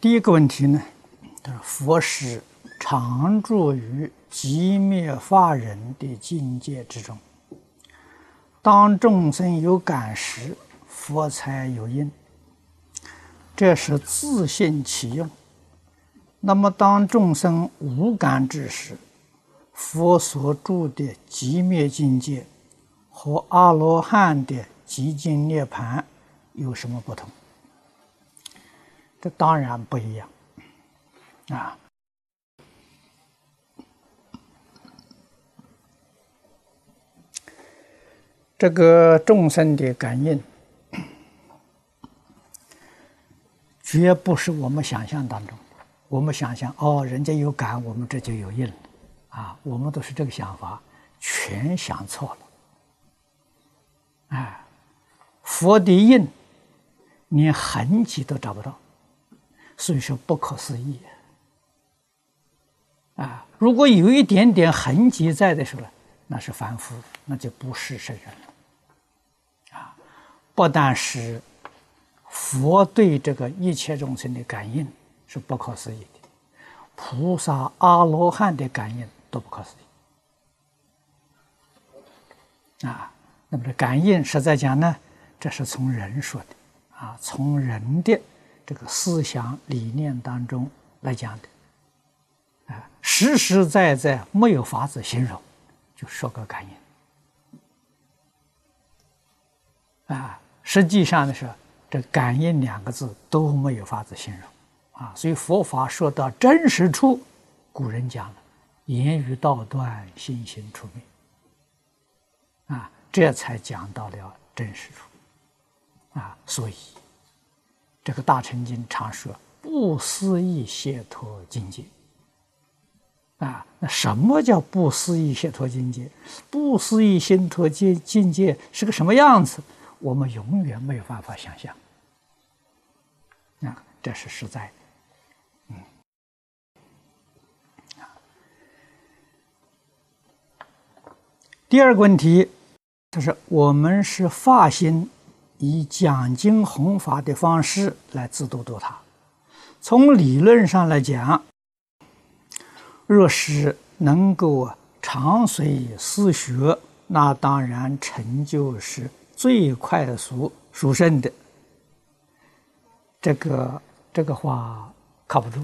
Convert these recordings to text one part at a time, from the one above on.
第一个问题呢，就是佛是常住于寂灭法人的境界之中，当众生有感时，佛才有应，这是自性其用。那么当众生无感之时，佛所住的寂灭境界和阿罗汉的寂静涅盘有什么不同？这当然不一样啊！这个众生的感应，绝不是我们想象当中。我们想象哦，人家有感，我们这就有应了啊！我们都是这个想法，全想错了。哎，佛的应，连痕迹都找不到。所以说不可思议啊！如果有一点点痕迹在的时候呢，那是凡夫，那就不是圣人了啊！不但是佛对这个一切众生的感应是不可思议的，菩萨、阿罗汉的感应都不可思议啊！那么这感应实在讲呢，这是从人说的啊，从人的。这个思想理念当中来讲的，啊，实实在在没有法子形容，就说个感应，啊，实际上的是这感应两个字都没有法子形容，啊，所以佛法说到真实处，古人讲了，言语道断，心行出灭，啊，这才讲到了真实处，啊，所以。这个大乘经常说不思议解脱境界啊，那什么叫不思议解脱境界？不思议解脱境境界是个什么样子？我们永远没有办法想象。啊，这是实在。嗯，第二个问题，就是我们是发心。以讲经弘法的方式来自度度他。从理论上来讲，若是能够长随思学，那当然成就是最快速殊胜的。这个这个话靠不住，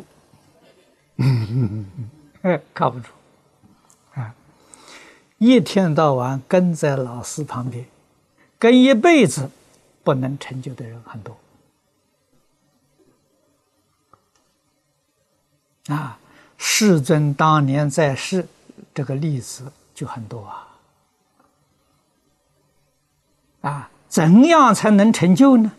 嗯嗯嗯，靠不住啊！一天到晚跟在老师旁边，跟一辈子。不能成就的人很多啊！世尊当年在世，这个例子就很多啊！啊，怎样才能成就呢？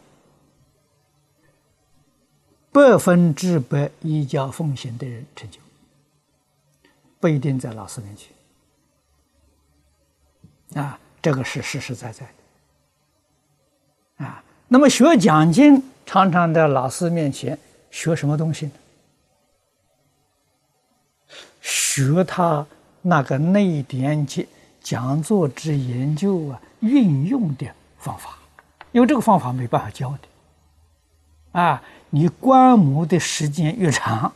百分之百依教奉行的人成就，不一定在老师面前啊！这个是实实在在。啊，那么学讲经，常常在老师面前学什么东西呢？学他那个内点讲讲座之研究啊，运用的方法，因为这个方法没办法教的。啊，你观摩的时间越长，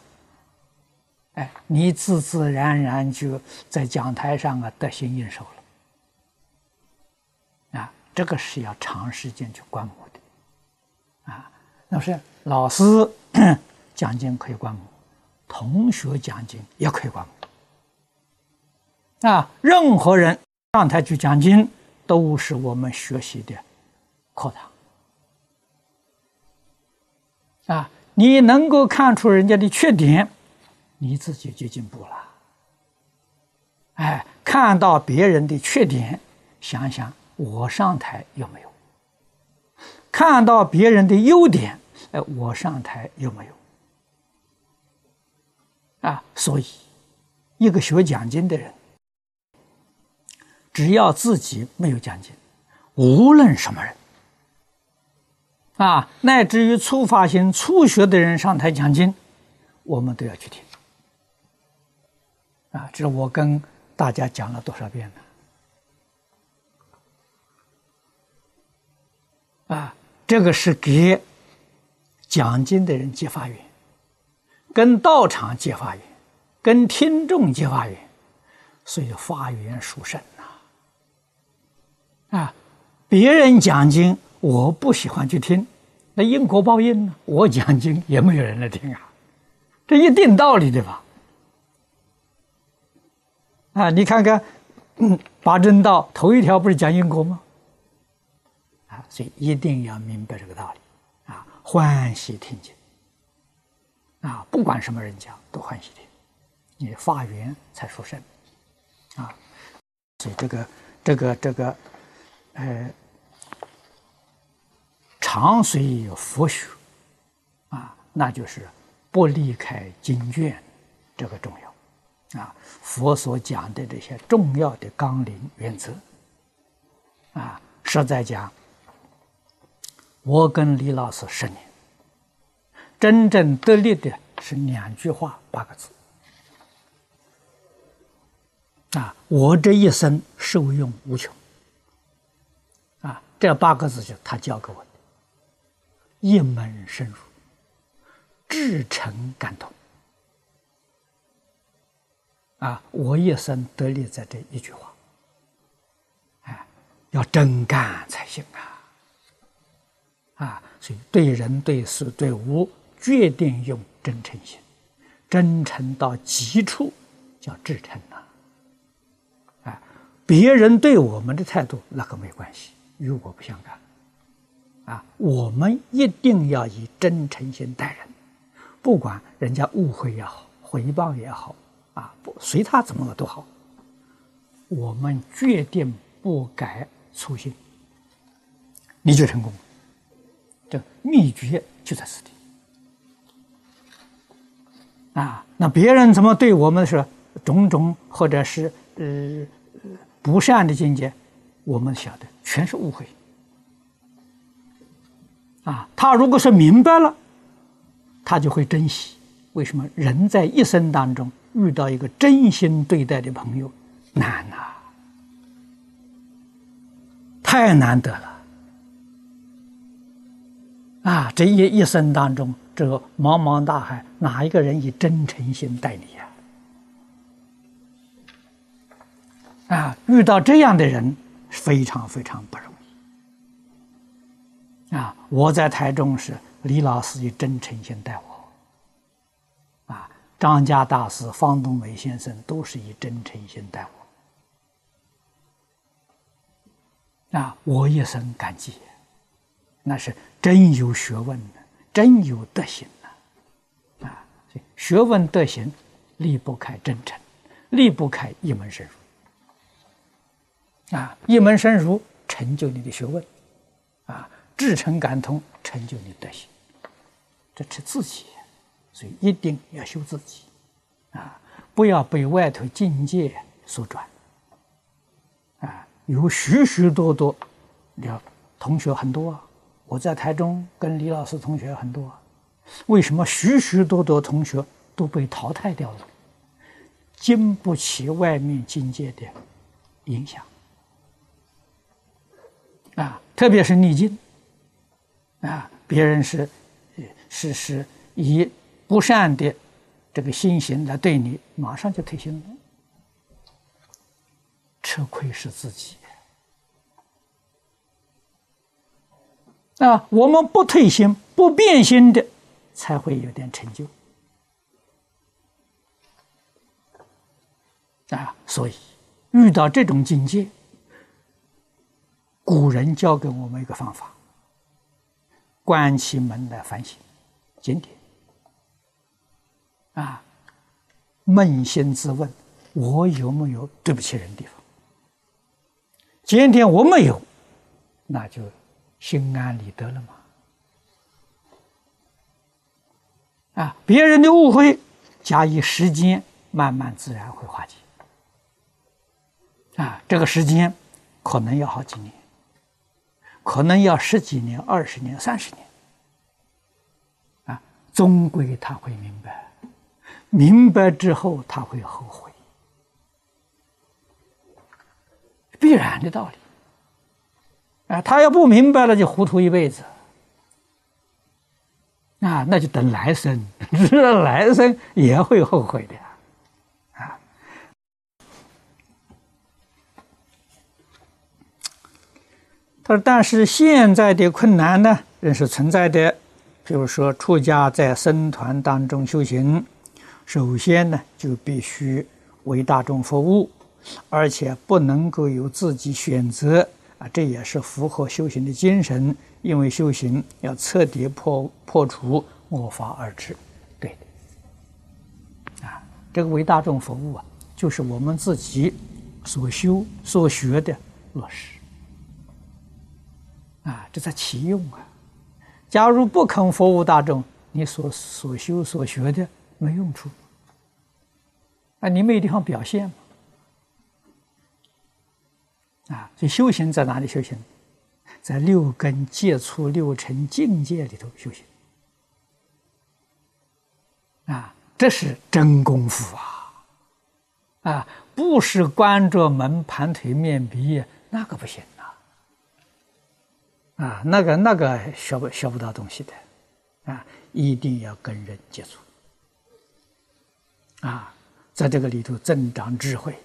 哎，你自自然然就在讲台上啊得心应手了。这个是要长时间去观摩的，啊，那是老师讲经可以观摩，同学讲经也可以观摩，啊，任何人上台去讲经都是我们学习的课堂，啊，你能够看出人家的缺点，你自己就进步了，哎，看到别人的缺点，想想。我上台有没有看到别人的优点？哎，我上台有没有？啊，所以一个学讲经的人，只要自己没有讲经，无论什么人，啊，乃至于初发心、初学的人上台讲经，我们都要去听。啊，这是我跟大家讲了多少遍了。啊，这个是给讲经的人结法缘，跟道场结法缘，跟听众结法缘，所以发缘殊胜呐。啊，别人讲经，我不喜欢去听，那因果报应呢？我讲经也没有人来听啊，这一定道理对吧？啊，你看看，嗯，八正道头一条不是讲因果吗？所以一定要明白这个道理，啊，欢喜听经，啊，不管什么人讲都欢喜听，你发缘才殊胜，啊，所以这个这个这个，呃，常随佛学，啊，那就是不离开经卷，这个重要。啊，佛所讲的这些重要的纲领原则，啊，实在讲，我跟李老师十年，真正得力的是两句话，八个字。啊，我这一生受用无穷。啊，这八个字就他教给我的，一门深入，至诚感动。啊，我一生得力在这一句话，哎，要真干才行啊！啊，所以对人、对事、对物，决定用真诚心，真诚到极处叫至诚呐。啊，别人对我们的态度那个没关系，与我不相干。啊，我们一定要以真诚心待人，不管人家误会也好，回报也好。啊，不随他怎么了都好，我们决定不改初心，你就成功。这秘诀就在此地。啊，那别人怎么对我们是种种或者是呃不善的境界，我们晓得全是误会。啊，他如果是明白了，他就会珍惜。为什么人在一生当中？遇到一个真心对待的朋友，难呐，太难得了啊！这一一生当中，这个茫茫大海，哪一个人以真诚心待你呀？啊，遇到这样的人，非常非常不容易啊！我在台中时，李老师以真诚心待我。啊张家大师、方东梅先生都是以真诚心待我，啊，我一生感激，那是真有学问的，真有德行的，啊，学问德行离不开真诚，离不开一门深入，啊，一门深入成就你的学问，啊，至诚感通成就你德行，这是自己。所以一定要修自己，啊，不要被外头境界所转，啊，有许许多多，你要同学很多啊。我在台中跟李老师同学很多，为什么许许多多同学都被淘汰掉了？经不起外面境界的影响，啊，特别是逆境，啊，别人是是是以。不善的这个心行来对你，马上就退心了，吃亏是自己。啊，我们不退心、不变心的，才会有点成就。啊，所以遇到这种境界，古人教给我们一个方法：关起门来反省，检点。啊，扪心自问，我有没有对不起人的地方？今天我没有，那就心安理得了吗。啊，别人的误会，加以时间，慢慢自然会化解。啊，这个时间可能要好几年，可能要十几年、二十年、三十年。啊，终归他会明白。明白之后，他会后悔，必然的道理。啊，他要不明白了，就糊涂一辈子。啊，那就等来生，这来生也会后悔的啊。他说：“但是现在的困难呢，仍是存在的。比如说，出家在僧团当中修行，首先呢，就必须为大众服务，而且不能够有自己选择啊。这也是符合修行的精神。”因为修行要彻底破破除我法二执，对的，啊，这个为大众服务啊，就是我们自己所修所学的落实，啊，这在其用啊。假如不肯服务大众，你所所修所学的没用处，啊，你没地方表现，啊，所以修行在哪里修行？在六根接触六尘境界里头修行，啊，这是真功夫啊！啊，不是关着门盘腿面壁，那个不行呐！啊，那个那个学不学不到东西的，啊，一定要跟人接触，啊，在这个里头增长智慧，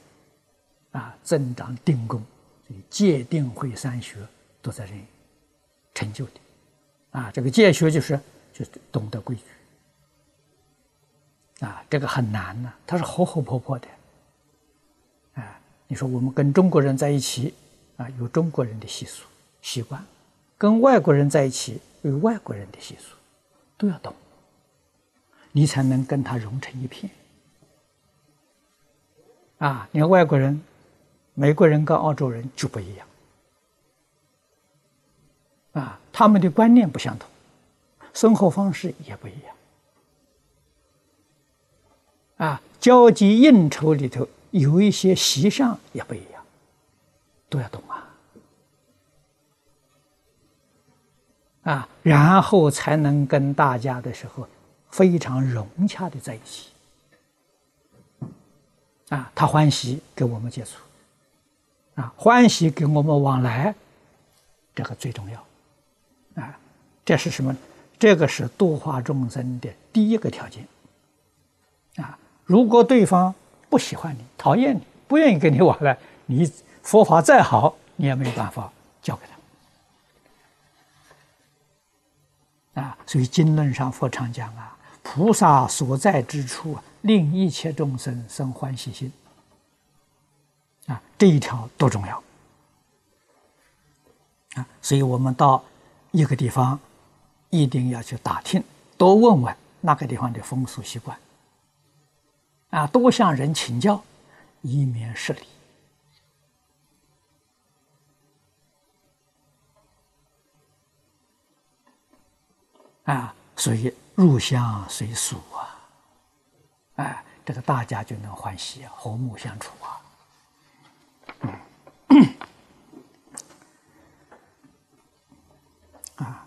啊，增长定功，戒定慧三学。都在这里成就的，啊，这个戒学就是就是懂得规矩，啊，这个很难呢，它是活活泼泼的，啊，你说我们跟中国人在一起，啊，有中国人的习俗习惯，跟外国人在一起有外国人的习俗，都要懂，你才能跟他融成一片，啊，你看外国人，美国人跟澳洲人就不一样。啊，他们的观念不相同，生活方式也不一样。啊，交际应酬里头有一些习上也不一样，都要懂啊。啊，然后才能跟大家的时候非常融洽的在一起。啊，他欢喜跟我们接触，啊，欢喜跟我们往来，这个最重要。啊，这是什么？这个是度化众生的第一个条件。啊，如果对方不喜欢你、讨厌你、不愿意跟你往来，你佛法再好，你也没有办法教给他。啊，所以经论上佛常讲啊，菩萨所在之处，令一切众生生欢喜心。啊，这一条多重要！啊，所以我们到。一个地方一定要去打听，多问问那个地方的风俗习惯，啊，多向人请教，以免失礼。啊，所以入乡随俗啊，哎，这个大家就能欢喜啊，和睦相处啊。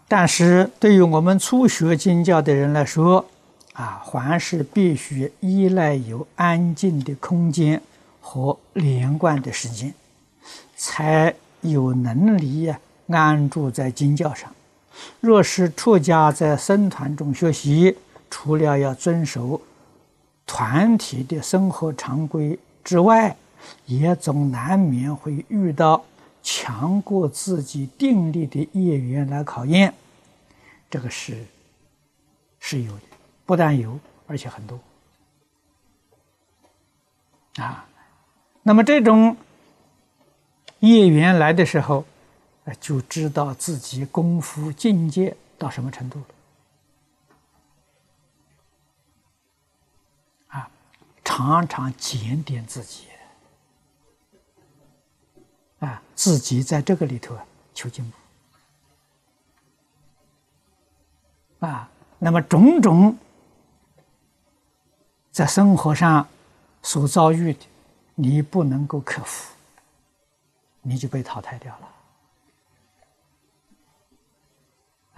但是对于我们初学经教的人来说，啊，还是必须依赖有安静的空间和连贯的时间，才有能力呀安住在经教上。若是出家在僧团中学习，除了要遵守团体的生活常规之外，也总难免会遇到。强过自己定力的业缘来考验，这个是是有的，不但有，而且很多啊。那么这种业缘来的时候，就知道自己功夫境界到什么程度了啊。常常检点自己。啊，自己在这个里头啊求进步啊，那么种种在生活上所遭遇的，你不能够克服，你就被淘汰掉了。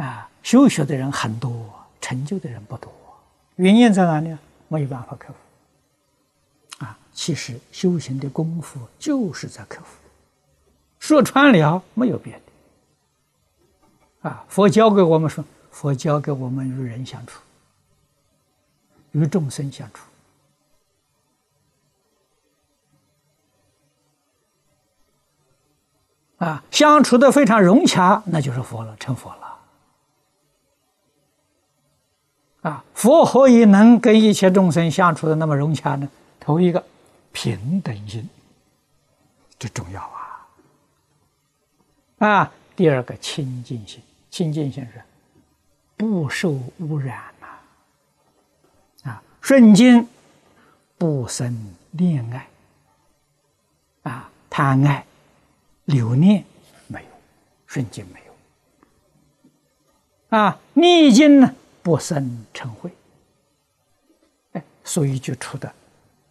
啊，修学的人很多，成就的人不多，原因在哪里？没有办法克服。啊，其实修行的功夫就是在克服。说穿了没有别的，啊，佛教给我们说，佛教给我们与人相处，与众生相处。啊，相处的非常融洽，那就是佛了，成佛了。啊，佛何以能跟一切众生相处的那么融洽呢？头一个平等心，这重要啊！啊，第二个清净心，清净心是不受污染呐。啊，顺境不生恋爱，啊，贪爱。留念没有，顺境没有，啊，逆境呢不生嗔恚，哎，所以就处的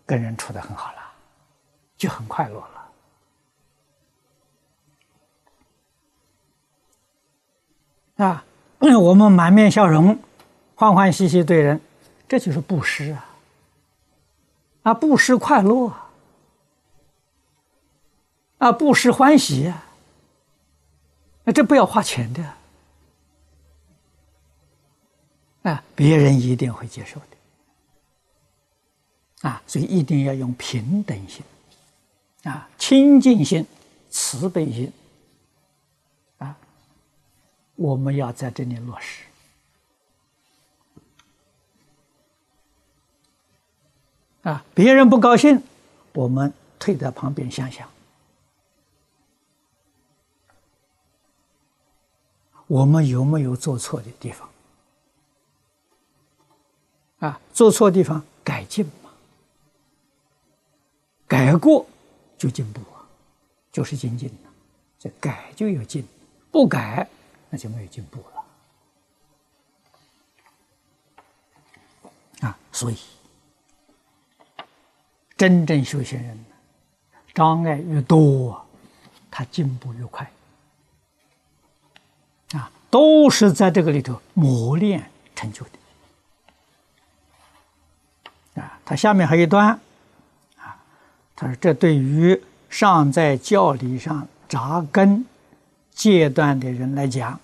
跟人处的很好了，就很快乐，啊，我们满面笑容，欢欢喜喜对人，这就是布施啊，啊，布施快乐。啊，布施欢喜啊！这不要花钱的，啊，别人一定会接受的，啊，所以一定要用平等心，啊，清净心、慈悲心，我们要在这里落实，啊，别人不高兴，我们退到旁边想想。我们有没有做错的地方？啊，做错地方改进嘛，改过就进步啊，就是精进了。这改就有进，不改那就没有进步了。啊，所以真正修行人，障碍越多，他进步越快。啊，都是在这个里头磨练成就的。啊，他下面还有一段，啊，他说这对于尚在教理上扎根阶段的人来讲，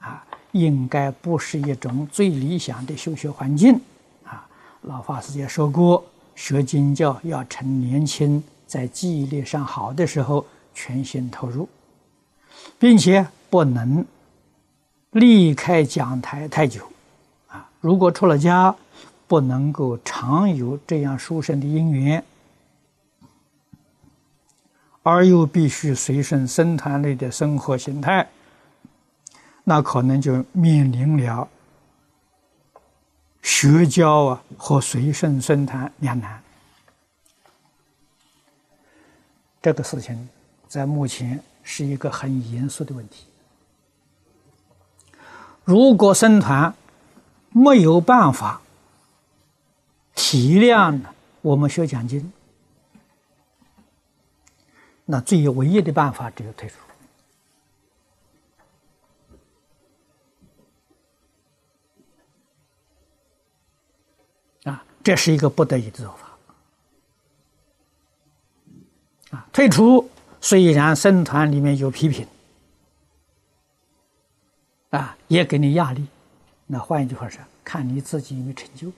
啊，应该不是一种最理想的修学环境。啊，老法师也说过，学经教要趁年轻，在记忆力上好的时候全心投入，并且不能。离开讲台太久，啊，如果出了家，不能够常有这样殊胜的因缘，而又必须随顺僧团内的生活形态，那可能就面临了学教啊和随顺僧团两难。这个事情在目前是一个很严肃的问题。如果僧团没有办法体谅我们学讲经，那最唯一的办法只有退出。啊，这是一个不得已的做法。啊，退出虽然僧团里面有批评。啊，也给你压力。那换一句话说，看你自己有没有成就。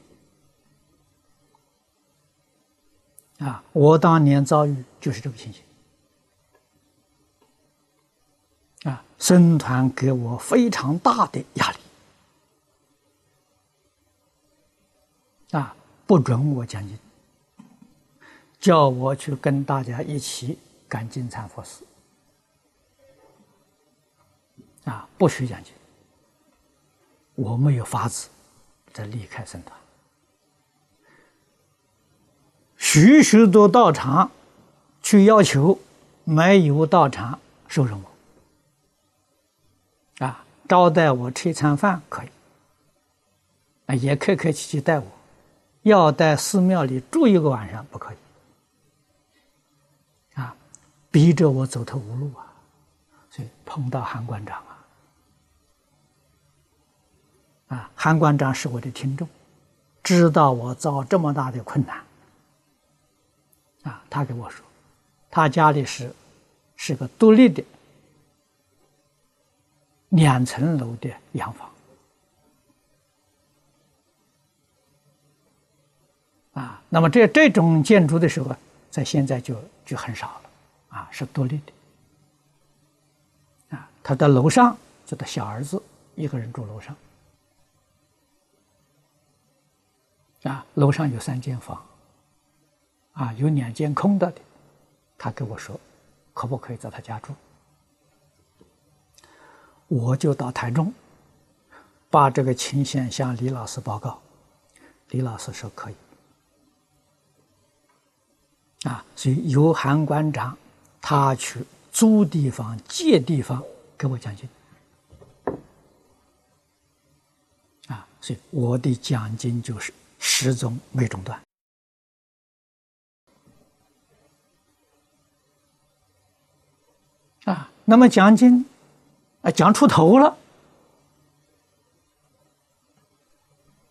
啊，我当年遭遇就是这个情形。啊，僧团给我非常大的压力。啊，不准我讲经，叫我去跟大家一起赶金蝉佛寺。啊，不许讲经。我没有法子再离开僧团，许许多道场去要求没有道场收容我，啊，招待我吃一餐饭可以，啊，也客客气气待我，要在寺庙里住一个晚上不可以，啊，逼着我走投无路啊，所以碰到韩馆长啊。啊，韩馆长是我的听众，知道我遭这么大的困难。啊，他跟我说，他家里是是个独立的两层楼的洋房，啊，那么这这种建筑的时候，在现在就就很少了，啊，是独立的，啊，他的楼上就他小儿子一个人住楼上，啊，楼上有三间房，啊，有两间空的的，他跟我说，可不可以在他家住？我就到台中，把这个情形向李老师报告，李老师说可以。啊，所以由韩馆长他去租地方、借地方给我讲经，啊，所以我的讲经就是始终没中断。啊，那么讲经啊，讲出头了，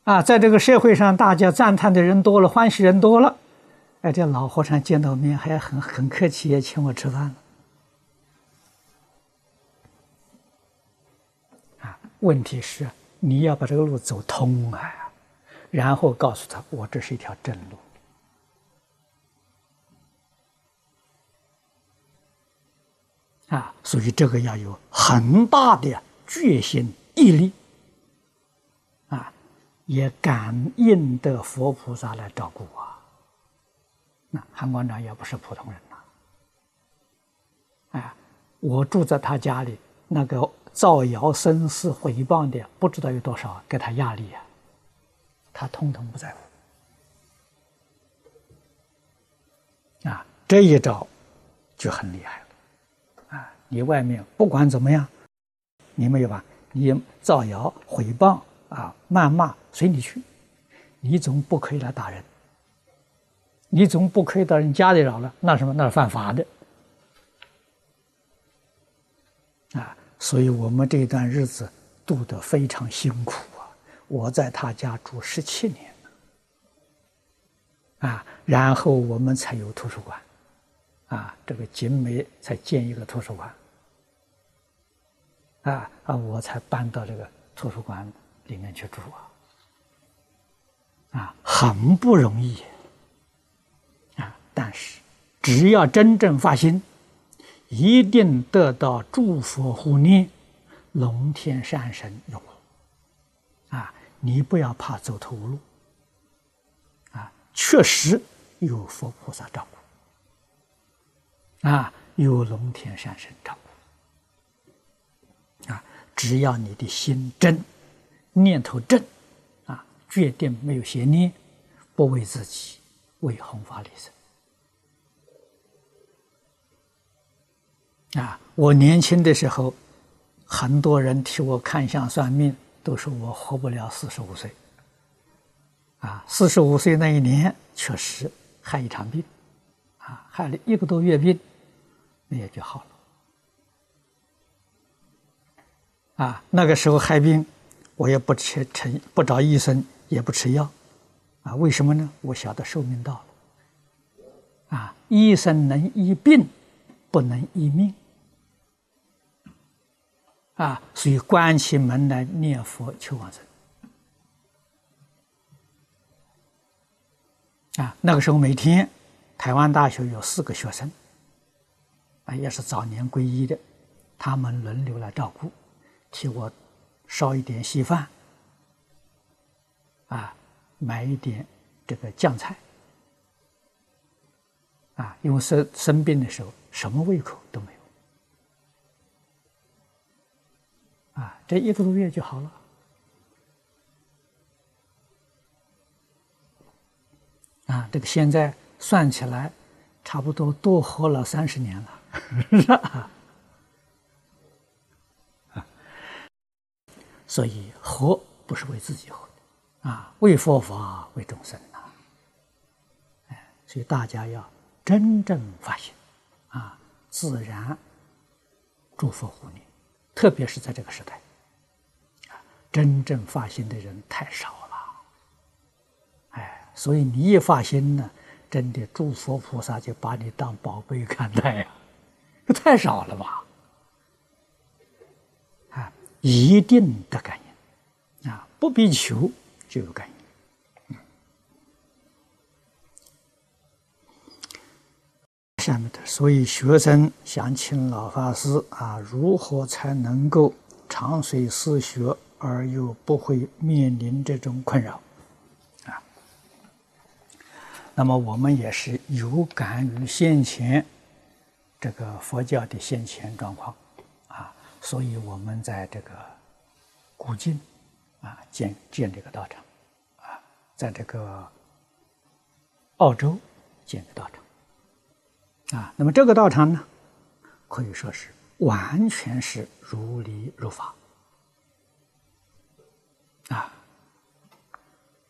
啊，在这个社会上，大家赞叹的人多了，欢喜人多了。哎，这老和尚见到面还很很客气，也请我吃饭了。啊，问题是你要把这个路走通啊，然后告诉他，我这是一条正路。啊，所以这个要有很大的决心毅力，啊，也感应的佛菩萨来照顾我。那韩馆长也不是普通人呐，哎，我住在他家里，那个造谣生事、诽谤的不知道有多少，给他压力啊，他通通不在乎。啊，这一招就很厉害，你外面不管怎么样，你没有吧？你造谣、诽谤啊、谩骂，随你去，你总不可以来打人。你总不可以到人家里扰了，那什么那是犯法的啊！所以我们这段日子度得非常辛苦啊！我在他家住十七年了啊，然后我们才有图书馆啊，这个景美才建一个图书馆啊啊，我才搬到这个图书馆里面去住啊啊，很不容易啊。但是，只要真正发心，一定得到诸佛护念，龙天善神拥护。啊，你不要怕走投无路。啊，确实有佛菩萨照顾，啊，有龙天善神照顾。只要你的心真，念头正，啊，决定没有邪念，不为自己，为弘法利生。啊，我年轻的时候，很多人替我看相算命，都说我活不了四十五岁。啊，四十五岁那一年，确实害一场病，啊，害了一个多月病，那也就好了。啊，那个时候害病，我也不吃吃，不找医生，也不吃药，啊，为什么呢？我晓得寿命到了。啊，医生能医病，不能医命。啊，所以关起门来念佛求往生。啊，那个时候每天，台湾大学有四个学生，啊，也是早年皈依的，他们轮流来照顾，替我烧一点稀饭，啊，买一点这个酱菜，啊，因为生生病的时候什么胃口都没有。啊，这一个多月就好了。啊，这个现在算起来，差不多多活了三十年了，是吧？啊，所以活不是为自己活的，啊，为佛法为众生呐。哎，所以大家要真正发现，啊，自然祝福护念。特别是在这个时代，啊，真正发心的人太少了，哎，所以你一发心呢，真的诸佛菩萨就把你当宝贝看待呀，这太少了吧？一定得感应，啊，不必求就有感应。下面的，所以学生想请老法师啊，如何才能够长水思学而又不会面临这种困扰，啊？那么我们也是有感于先前这个佛教的先前状况。所以我们在这个古今啊建建这个道场啊，在这个澳洲建的道场。啊，那么这个道场呢，可以说是完全是如理如法，啊，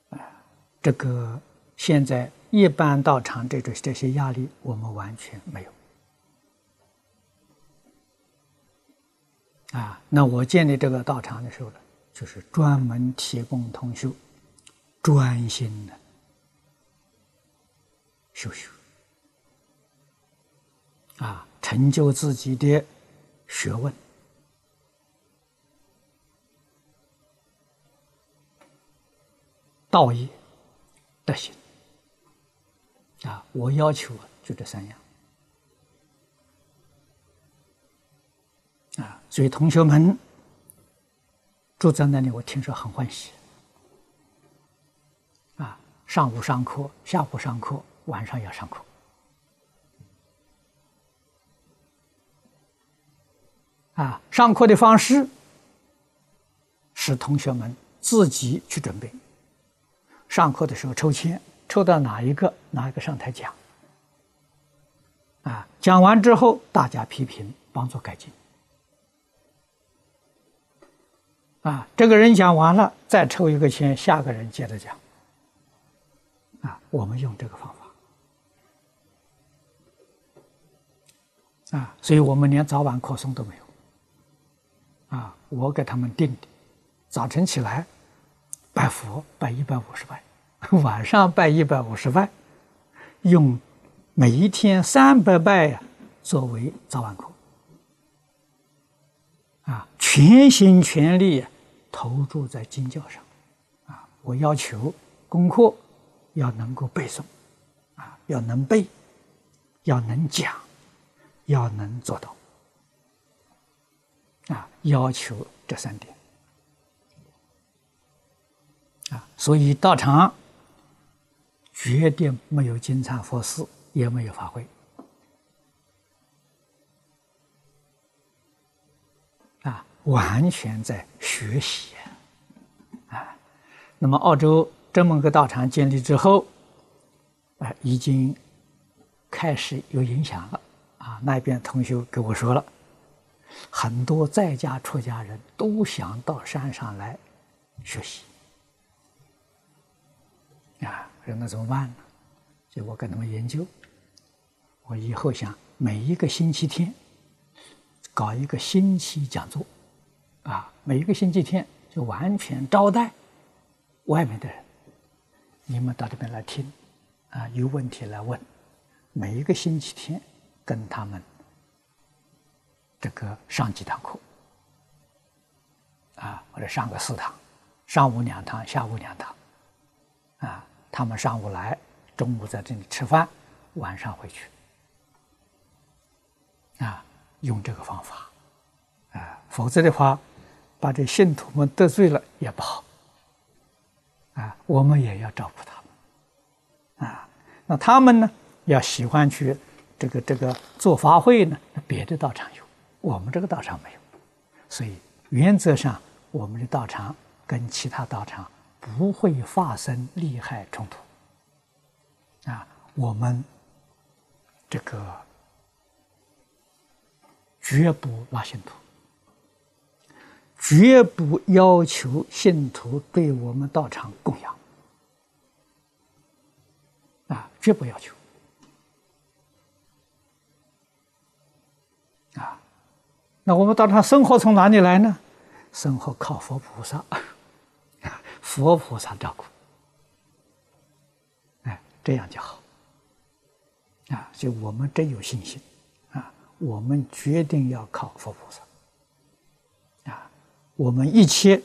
啊，这个现在一般道场这种这些压力，我们完全没有。啊，那我建立这个道场的时候呢，就是专门提供同修专心的修修。啊，成就自己的学问，道义、德行。啊，我要求就这三样。所以同学们住在那里，我听说很欢喜。啊，上午上课，下午上课，晚上要上课。啊，上课的方式是同学们自己去准备。上课的时候抽签，抽到哪一个，哪一个上台讲。啊，讲完之后大家批评，帮助改进。啊，这个人讲完了，再抽一个签，下个人接着讲。啊，我们用这个方法。啊，所以我们连早晚课诵都没有。啊，我给他们定的，早晨起来拜佛拜一百五十拜，晚上拜一百五十拜，用每一天三百拜呀作为早晚课，啊，全心全力投注在经教上，啊，我要求功课要能够背诵，啊，要能背，要能讲，要能做到。啊，要求这三点。啊，所以道场绝对没有金蝉佛寺，也没有法会。完全在学习啊。那么，澳洲这么个道场建立之后啊，已经开始有影响了啊。那边同学跟我说了。很多在家出家人都想到山上来学习啊，那怎么办呢？就我跟他们研究，我以后想每一个星期天搞一个星期讲座啊，每一个星期天就完全招待外面的人，你们到这边来听啊，有问题来问，每一个星期天跟他们。这个上几堂课，啊，或者上个四堂，上午两堂，下午两堂，啊，他们上午来，中午在这里吃饭，晚上回去，啊，用这个方法，啊，否则的话，把这信徒们得罪了也不好，啊，我们也要照顾他们，啊，那他们呢，要喜欢去这个这个做法会呢，别的道场有。我们这个道场没有，所以原则上我们的道场跟其他道场不会发生利害冲突。啊，我们这个绝不拉信徒，绝不要求信徒对我们道场供养，啊，绝不要求。啊那我们道场生活从哪里来呢？生活靠佛菩萨，佛菩萨照顾，哎，这样就好。啊，就我们真有信心，啊，我们决定要靠佛菩萨，我们一切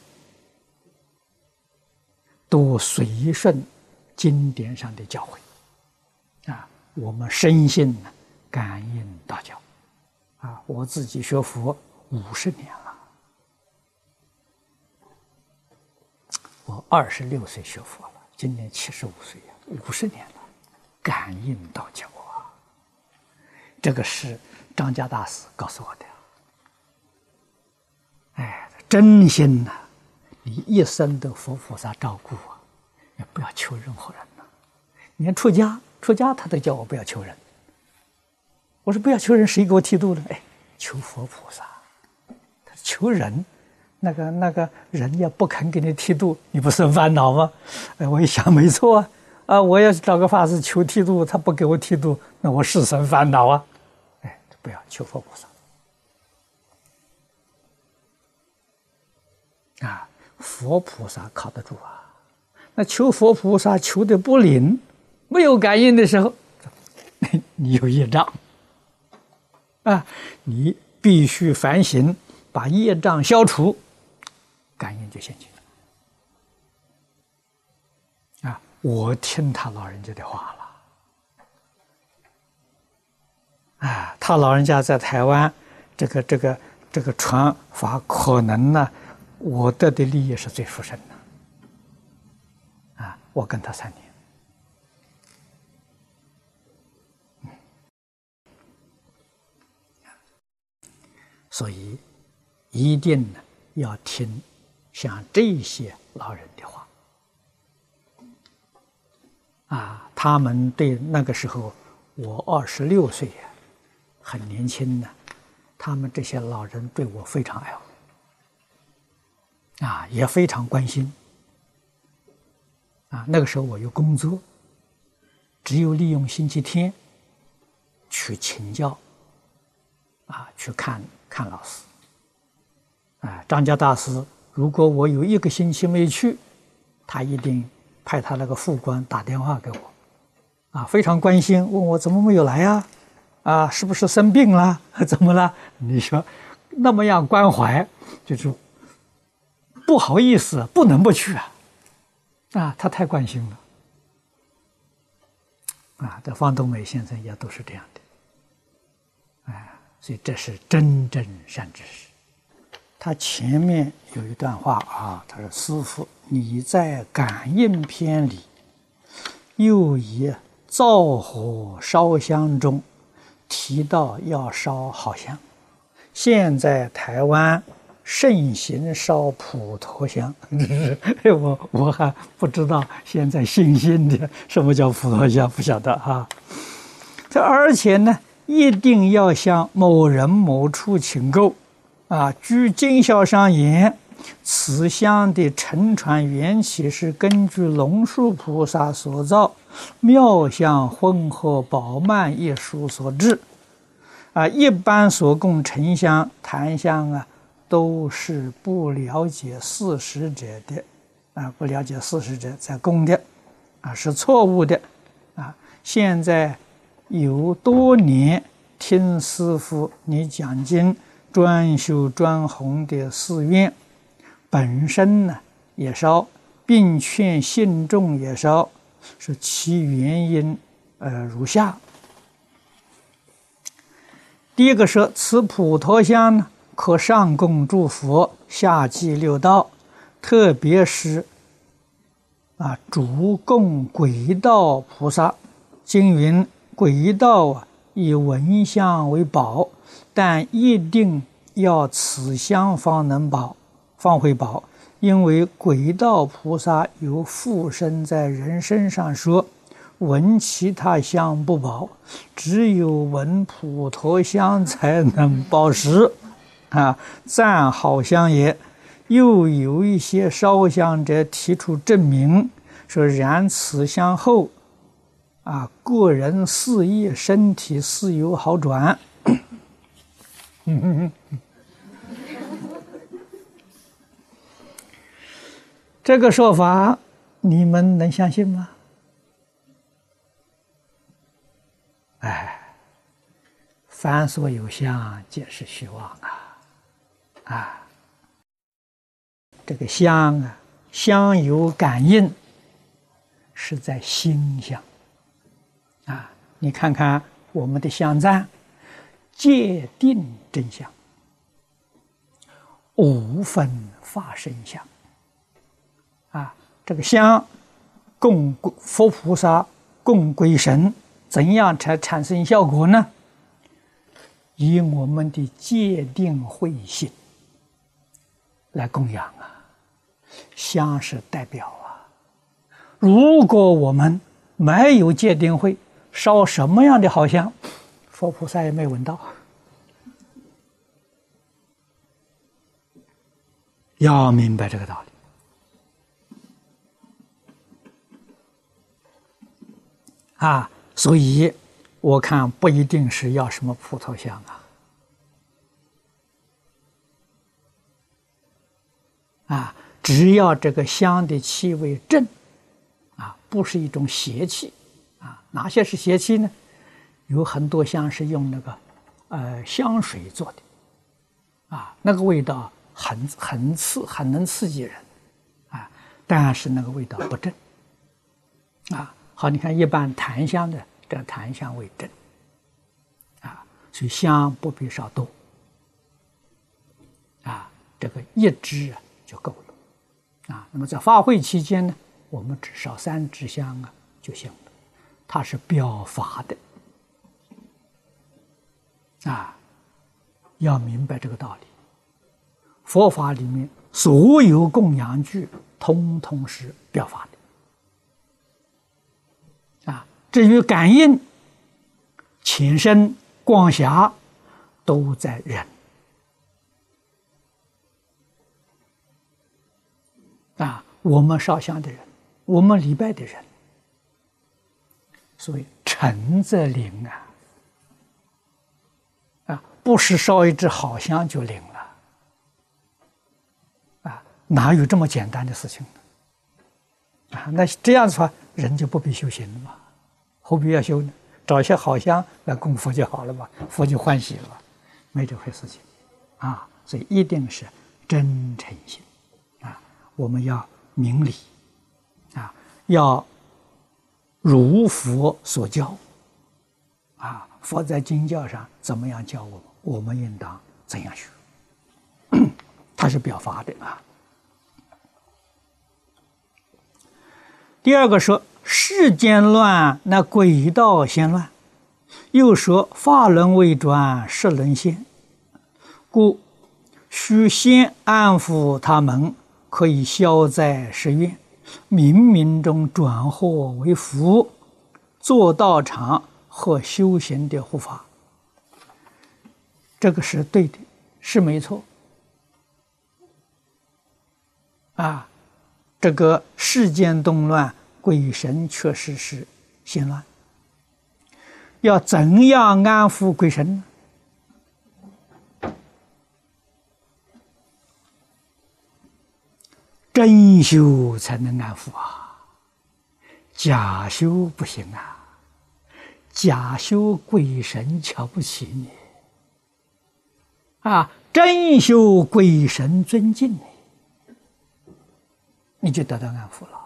都随顺经典上的教诲，啊，我们深信，感应道教。啊，我自己学佛五十年了，我二十六岁学佛了，今年七十五岁呀，五十年了，感应道教啊，这个是张家大师告诉我的。哎，真心呐，你一生都佛菩萨照顾啊，也不要求任何人呐。你看出家，出家他都叫我不要求人。我说不要求人，谁给我剃度呢？哎，求佛菩萨。他求人，那个那个人家不肯给你剃度，你不生烦恼吗？哎，我一想没错啊，啊，我要找个法师求剃度，他不给我剃度，那我是生烦恼啊。哎，不要求佛菩萨啊，佛菩萨靠得住啊。那求佛菩萨求的不灵，没有感应的时候，你有业障。啊，你必须反省，把业障消除，感应就现前。啊，我听他老人家的话了。啊，他老人家在台湾，这个这个这个传法，可能呢，我得的利益是最殊胜的。啊，我跟他三年。所以，一定呢要听像这些老人的话啊。他们对那个时候，我二十六岁呀，很年轻呢。他们这些老人对我非常爱护啊，也非常关心啊。那个时候我有工作，只有利用星期天去请教啊，去看。看老师，啊，张家大师，如果我有一个星期没去，他一定派他那个副官打电话给我，啊，非常关心，问我怎么没有来呀？啊，是不是生病了？怎么了？你说那么样关怀，就是不好意思，不能不去啊！啊，他太关心了，啊，这方东美先生也都是这样的，哎。所以这是真正善知识。他前面有一段话啊，他说：“师傅，你在感应篇里，又以灶火烧香中提到要烧好香。现在台湾盛行烧普陀香，我我还不知道现在新兴的什么叫普陀香，不晓得哈。这而且呢。”一定要向某人某处请购，啊！据经销商言，此香的沉船缘起是根据龙树菩萨所造妙相混合宝曼一书所制，啊！一般所供沉香、檀香啊，都是不了解事实者的，啊，不了解事实者在供的，啊，是错误的，啊！现在。有多年听师傅你讲经，专修专弘的寺院，本身呢也烧，并劝信众也烧，是其原因，呃如下。第一个说，此普陀香呢，可上供诸佛，下济六道，特别是啊主供鬼道菩萨，经云。鬼道啊，以闻香为宝，但一定要此香方能保，方会保。因为鬼道菩萨有附身在人身上，说闻其他香不保，只有闻普陀香才能保食。啊，赞好香也。又有一些烧香者提出证明，说燃此香后。啊，个人事业、身体似有好转。这个说法，你们能相信吗？哎，凡所有相，皆是虚妄啊！啊，这个香啊，香有感应，是在心相。啊，你看看我们的香赞，界定真相，无分法身相。啊，这个香供佛菩萨、供鬼神，怎样才产生效果呢？以我们的界定慧心来供养啊，香是代表啊。如果我们没有戒定慧，烧什么样的好香，佛菩萨也没闻到。要明白这个道理。啊，所以我看不一定是要什么葡萄香啊，啊，只要这个香的气味正，啊，不是一种邪气，啊，哪些是邪气呢？有很多香是用那个呃香水做的，啊，那个味道很很刺，很能刺激人，啊，但是那个味道不正，啊。好，你看，一般檀香的这檀香味正，啊，所以香不必烧多，啊，这个一支啊就够了，啊，那么在法会期间呢，我们只烧三支香啊就行了，它是表法的，啊，要明白这个道理，佛法里面所有供养具，通通是表法的。啊。至于感应、浅深、广狭，都在人啊。我们烧香的人，我们礼拜的人，所以诚则灵啊！啊，不是烧一支好香就灵了啊！哪有这么简单的事情呢？啊，那这样子话，人就不必修行了嘛。何必要修呢？找一些好香来供佛就好了嘛，佛就欢喜了嘛，没这回事情啊！所以一定是真诚心！我们要明理啊，要如佛所教啊！佛在经教上怎么样教我们，我们应当怎样学？他是表法的啊。第二个说。世间乱，那鬼道先乱。又说法轮未转，世轮先，故须先安抚他们，可以消灾释怨，冥冥中转祸为福，做道场和修行的护法。这个是对的，是没错。啊，这个世间动乱。鬼神确实是心乱，要怎样安抚鬼神呢？真修才能安抚啊，假修不行啊，假修鬼神瞧不起你啊，真修鬼神尊敬你，你就得到安抚了。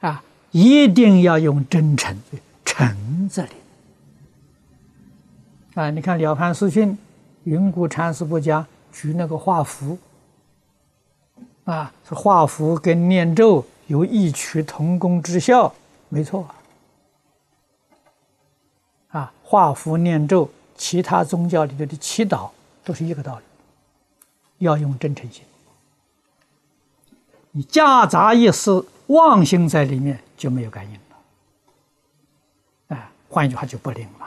啊，一定要用真诚，诚字里。啊，你看《了凡四训》，云谷禅师不讲举那个画符，啊，是画符跟念咒有异曲同工之效，没错。啊，画符念咒，其他宗教里头的祈祷都是一个道理，要用真诚心。你夹杂一丝。妄心在里面就没有感应了，哎，换一句话就不灵了。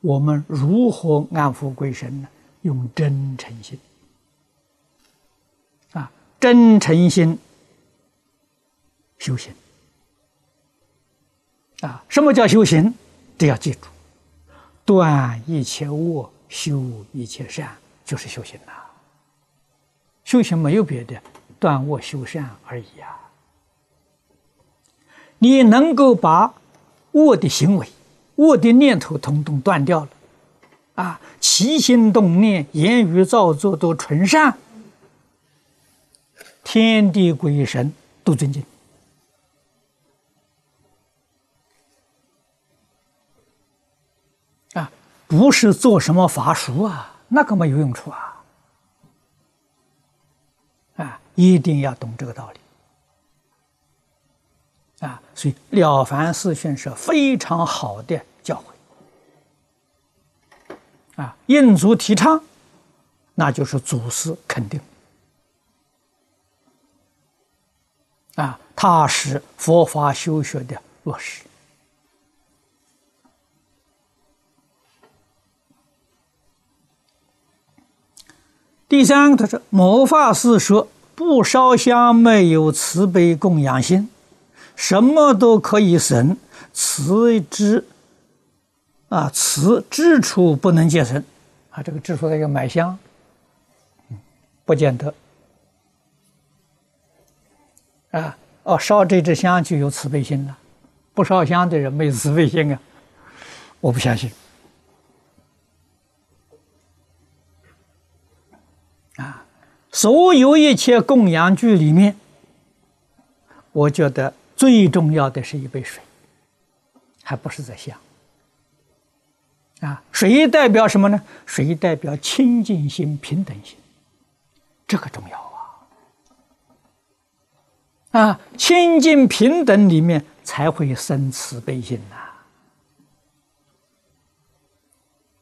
我们如何安抚鬼神呢？用真诚心啊，真诚心修行啊。什么叫修行？这要记住，断一切恶，修一切善，就是修行呐。修行没有别的，断恶修善而已啊。你能够把恶的行为、我的念头通通断掉了。啊起心动念言语造作都纯善。天地鬼神都尊敬啊不是做什么法术啊那个没有用处啊。啊一定要懂这个道理。啊！所以《了凡四训》是非常好的教诲啊，印祖提倡，那就是祖师肯定啊，它是佛法修学的落实。第三个，他说：“某法师说，不烧香没有慈悲供养心，什么都可以生，慈之啊，慈之处不能见生啊。这个之处，他要买香，不见得啊。哦，烧这支香就有慈悲心了，不烧香的人没有慈悲心啊，我不相信。”啊所有一切供养具里面，我觉得最重要的是一杯水，还不是在想。啊，水代表什么呢？水代表清净心、平等心，这个重要啊！啊，清净平等里面才会生慈悲心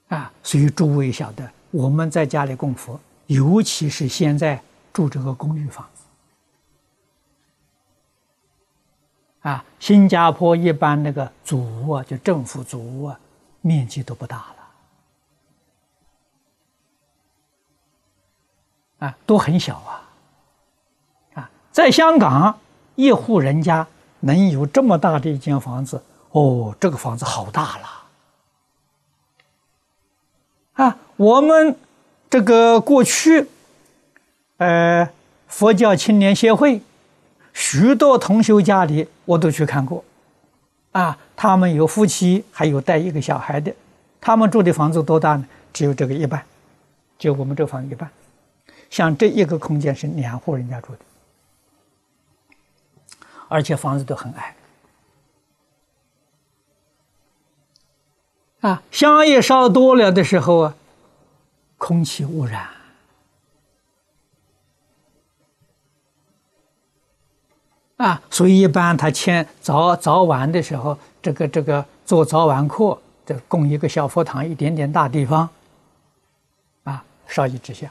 呐！啊，所以诸位晓得，我们在家里供佛。尤其是现在住这个公寓房，啊，新加坡一般那个祖屋啊，就政府祖屋啊，面积都不大了，啊，都很小啊，啊，在香港一户人家能有这么大的一间房子，哦，这个房子好大了，啊，我们。这个过去，呃，佛教青年协会许多同修家里我都去看过，啊，他们有夫妻，还有带一个小孩的，他们住的房子多大呢？只有这个一半，就我们这房一半。像这一个空间是两户人家住的，而且房子都很矮。啊，香叶烧多了的时候啊。空气污染啊，所以一般他签早早晚的时候，这个这个做早晚课，这供一个小佛堂，一点点大地方，啊，烧一支香。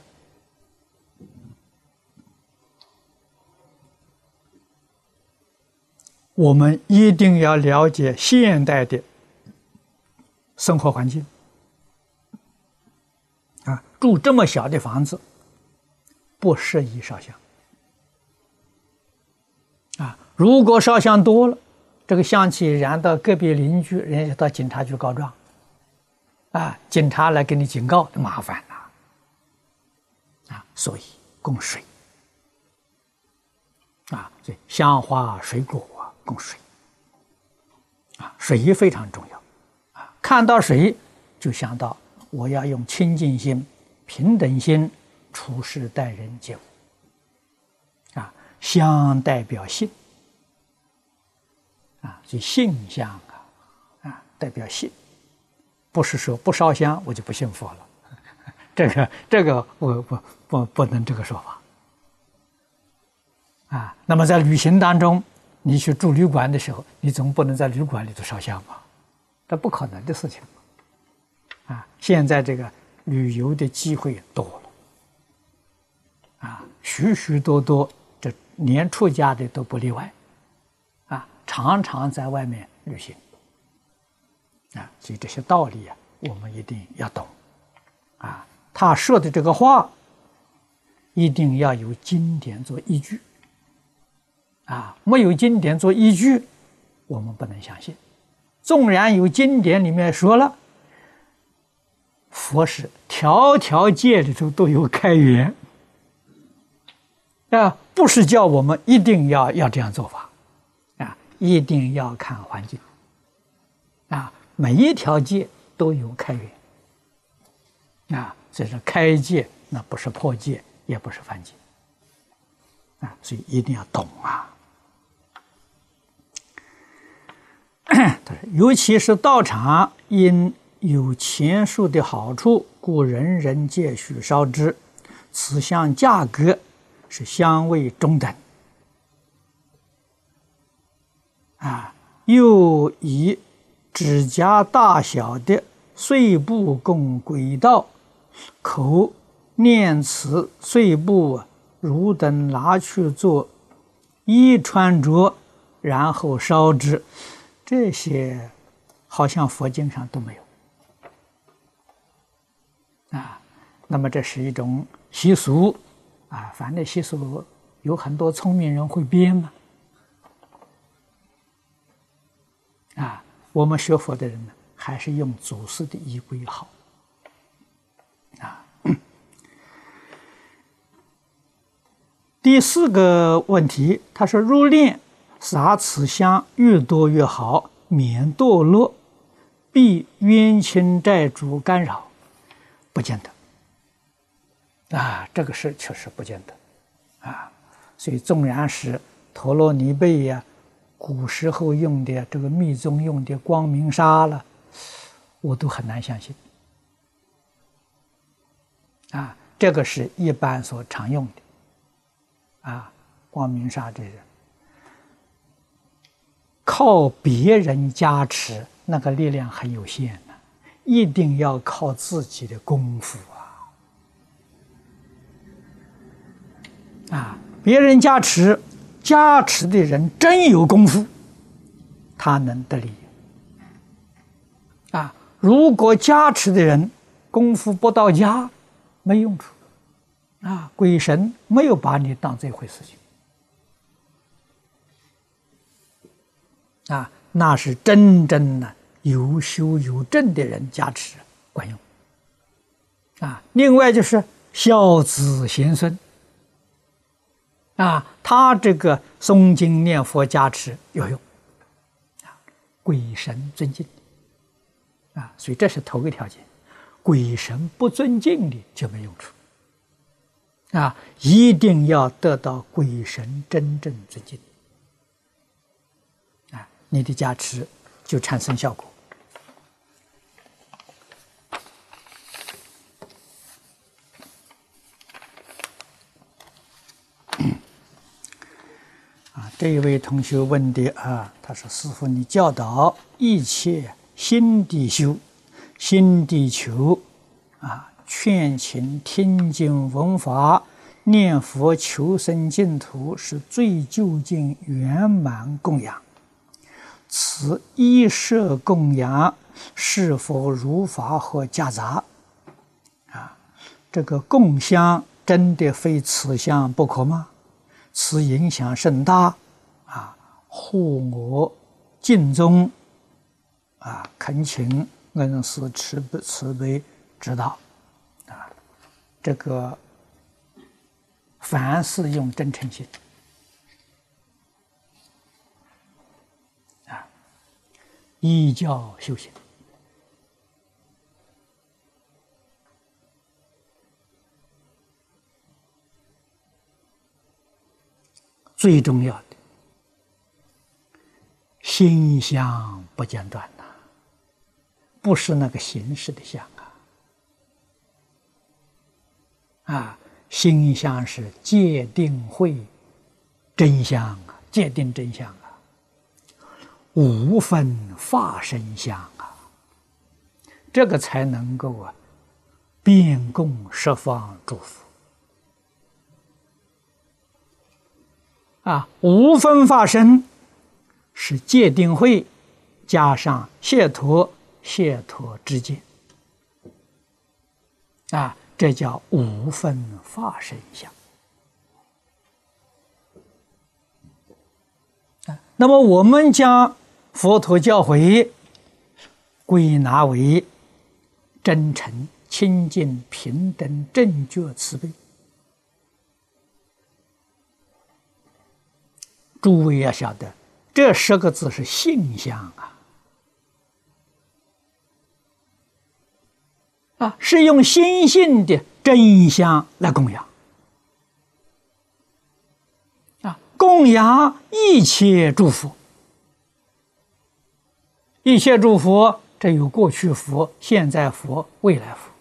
我们一定要了解现代的生活环境。啊住这么小的房子，不适宜烧香。啊，如果烧香多了，这个香气燃到隔壁邻居，人家到警察局告状，啊，警察来给你警告，麻烦了。啊，所以供水，啊，所以香花水果供水，啊，水非常重要，啊，看到水就想到我要用清净心。平等心处事待人接物，啊，香代表性，啊，就性相啊，啊，代表性，不是说不烧香我就不信佛了，这个这个我不不不能这个说法，啊，那么在旅行当中，你去住旅馆的时候，你总不能在旅馆里头烧香吧？这不可能的事情，啊，现在这个。旅游的机会多了，啊，许许多多，这连出家的都不例外，常常在外面旅行，啊，所以这些道理啊，我们一定要懂，啊，他说的这个话，一定要有经典做依据，啊，没有经典做依据，我们不能相信，纵然有经典里面说了。佛是条条界里头都有开源。啊，不是叫我们一定要要这样做法，一定要看环境啊，每一条界都有开源啊，这是开界，那不是破界，也不是犯界啊，所以一定要懂啊。他说，尤其是道场因。有前述的好处，故人人皆须烧之。此项价格是香味中等，啊，又以指甲大小的碎布供轨道，口念此碎布汝等拿去做衣穿着，然后烧之，这些好像佛经上都没有。啊，那么这是一种习俗，啊，反正习俗有很多聪明人会编嘛，啊我们学佛的人呢，还是用祖师的仪规好，啊。第四个问题，他说入殓撒此香越多越好，免堕落，避冤亲债主干扰。不见得啊，这个事确实不见得啊，所以纵然是陀罗尼贝呀，古时候用的这个密宗用的光明砂了，我都很难相信啊，这个是一般所常用的啊，光明砂这个靠别人加持，那个力量很有限的。一定要靠自己的功夫啊！啊，别人加持，加持的人真有功夫，他能得利。啊，如果加持的人功夫不到家，没用处。啊，鬼神没有把你当这回事情。啊，那是真正的。有修有正的人加持管用啊！另外就是孝子贤孙啊，他这个诵经念佛加持有用啊，鬼神尊敬啊，所以这是头个条件，鬼神不尊敬的就没用处啊，一定要得到鬼神真正尊敬啊，你的加持就产生效果。这一位同学问的啊，他说：“师傅，你教导一切心地修、心地求，啊，劝请听经闻法、念佛求生净土，是最究竟圆满供养。此一舍供养是否如法和夹杂？啊，这个供香真的非此香不可吗？此影响甚大。”护我敬宗啊，恳请恩师慈悲慈悲指导啊！这个凡事用真诚心啊，依教修行，最重要。心相不间断呐，不是那个形式的相啊，啊，心相是界定会真相啊，界定真相啊，无分法身相啊，这个才能够啊，遍供十方诸佛。啊，无分法身。是界定会加上解脱，解脱之见啊，这叫无分法身相啊。那么我们将佛陀教诲归纳为真诚、清净、平等、正觉、慈悲。诸位要晓得。这十个字是性相啊，啊，是用心性的真相来供养，啊，供养一切诸佛，一切诸佛这有过去佛、现在佛、未来佛。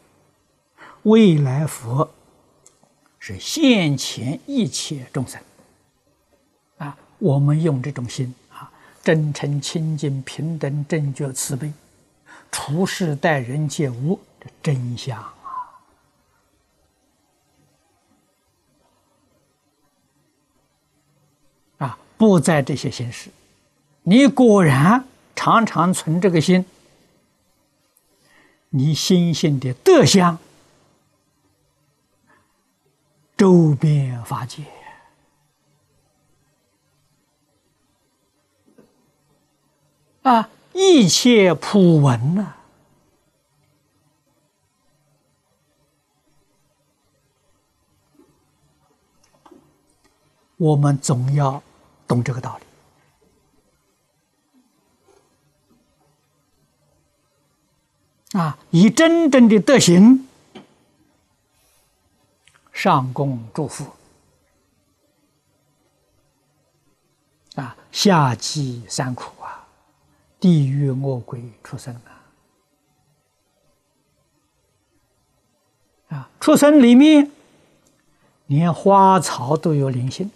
未来佛是现前一切众生。啊，我们用这种心啊，真诚、清净、平等、正觉、慈悲，处事待人皆无这真相啊！啊，不在这些形式，你果然常常存这个心，你心性的德相。周边法界啊，一切普闻呐，我们总要懂这个道理。啊，以真正的德行。上供祝福啊，下济三苦啊，地狱恶鬼出生啊，啊，出生里面连花草都有灵性。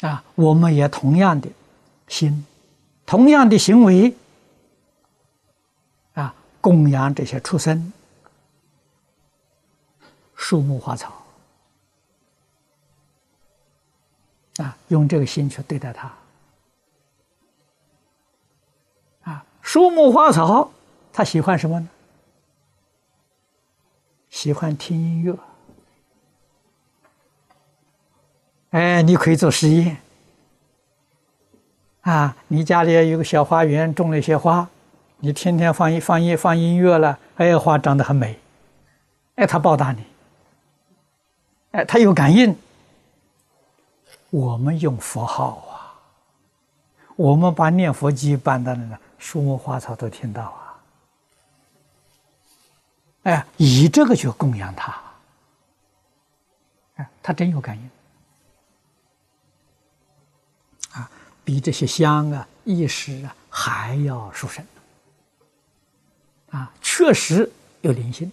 啊，我们也同样的心，同样的行为啊。供养这些畜生、树木花草。啊，用这个心去对待它啊。树木花草，它喜欢什么呢？喜欢听音乐。哎，你可以做实验啊！你家里有个小花园，种了一些花。你天天放一放音放音乐了，哎，花长得很美，哎，他报答你，哎，他有感应。我们用佛号啊，我们把念佛机搬到那个树木花草都听到啊，哎，以这个去供养他，哎，他真有感应，啊，比这些香啊、意识啊还要殊胜。啊，确实有灵性。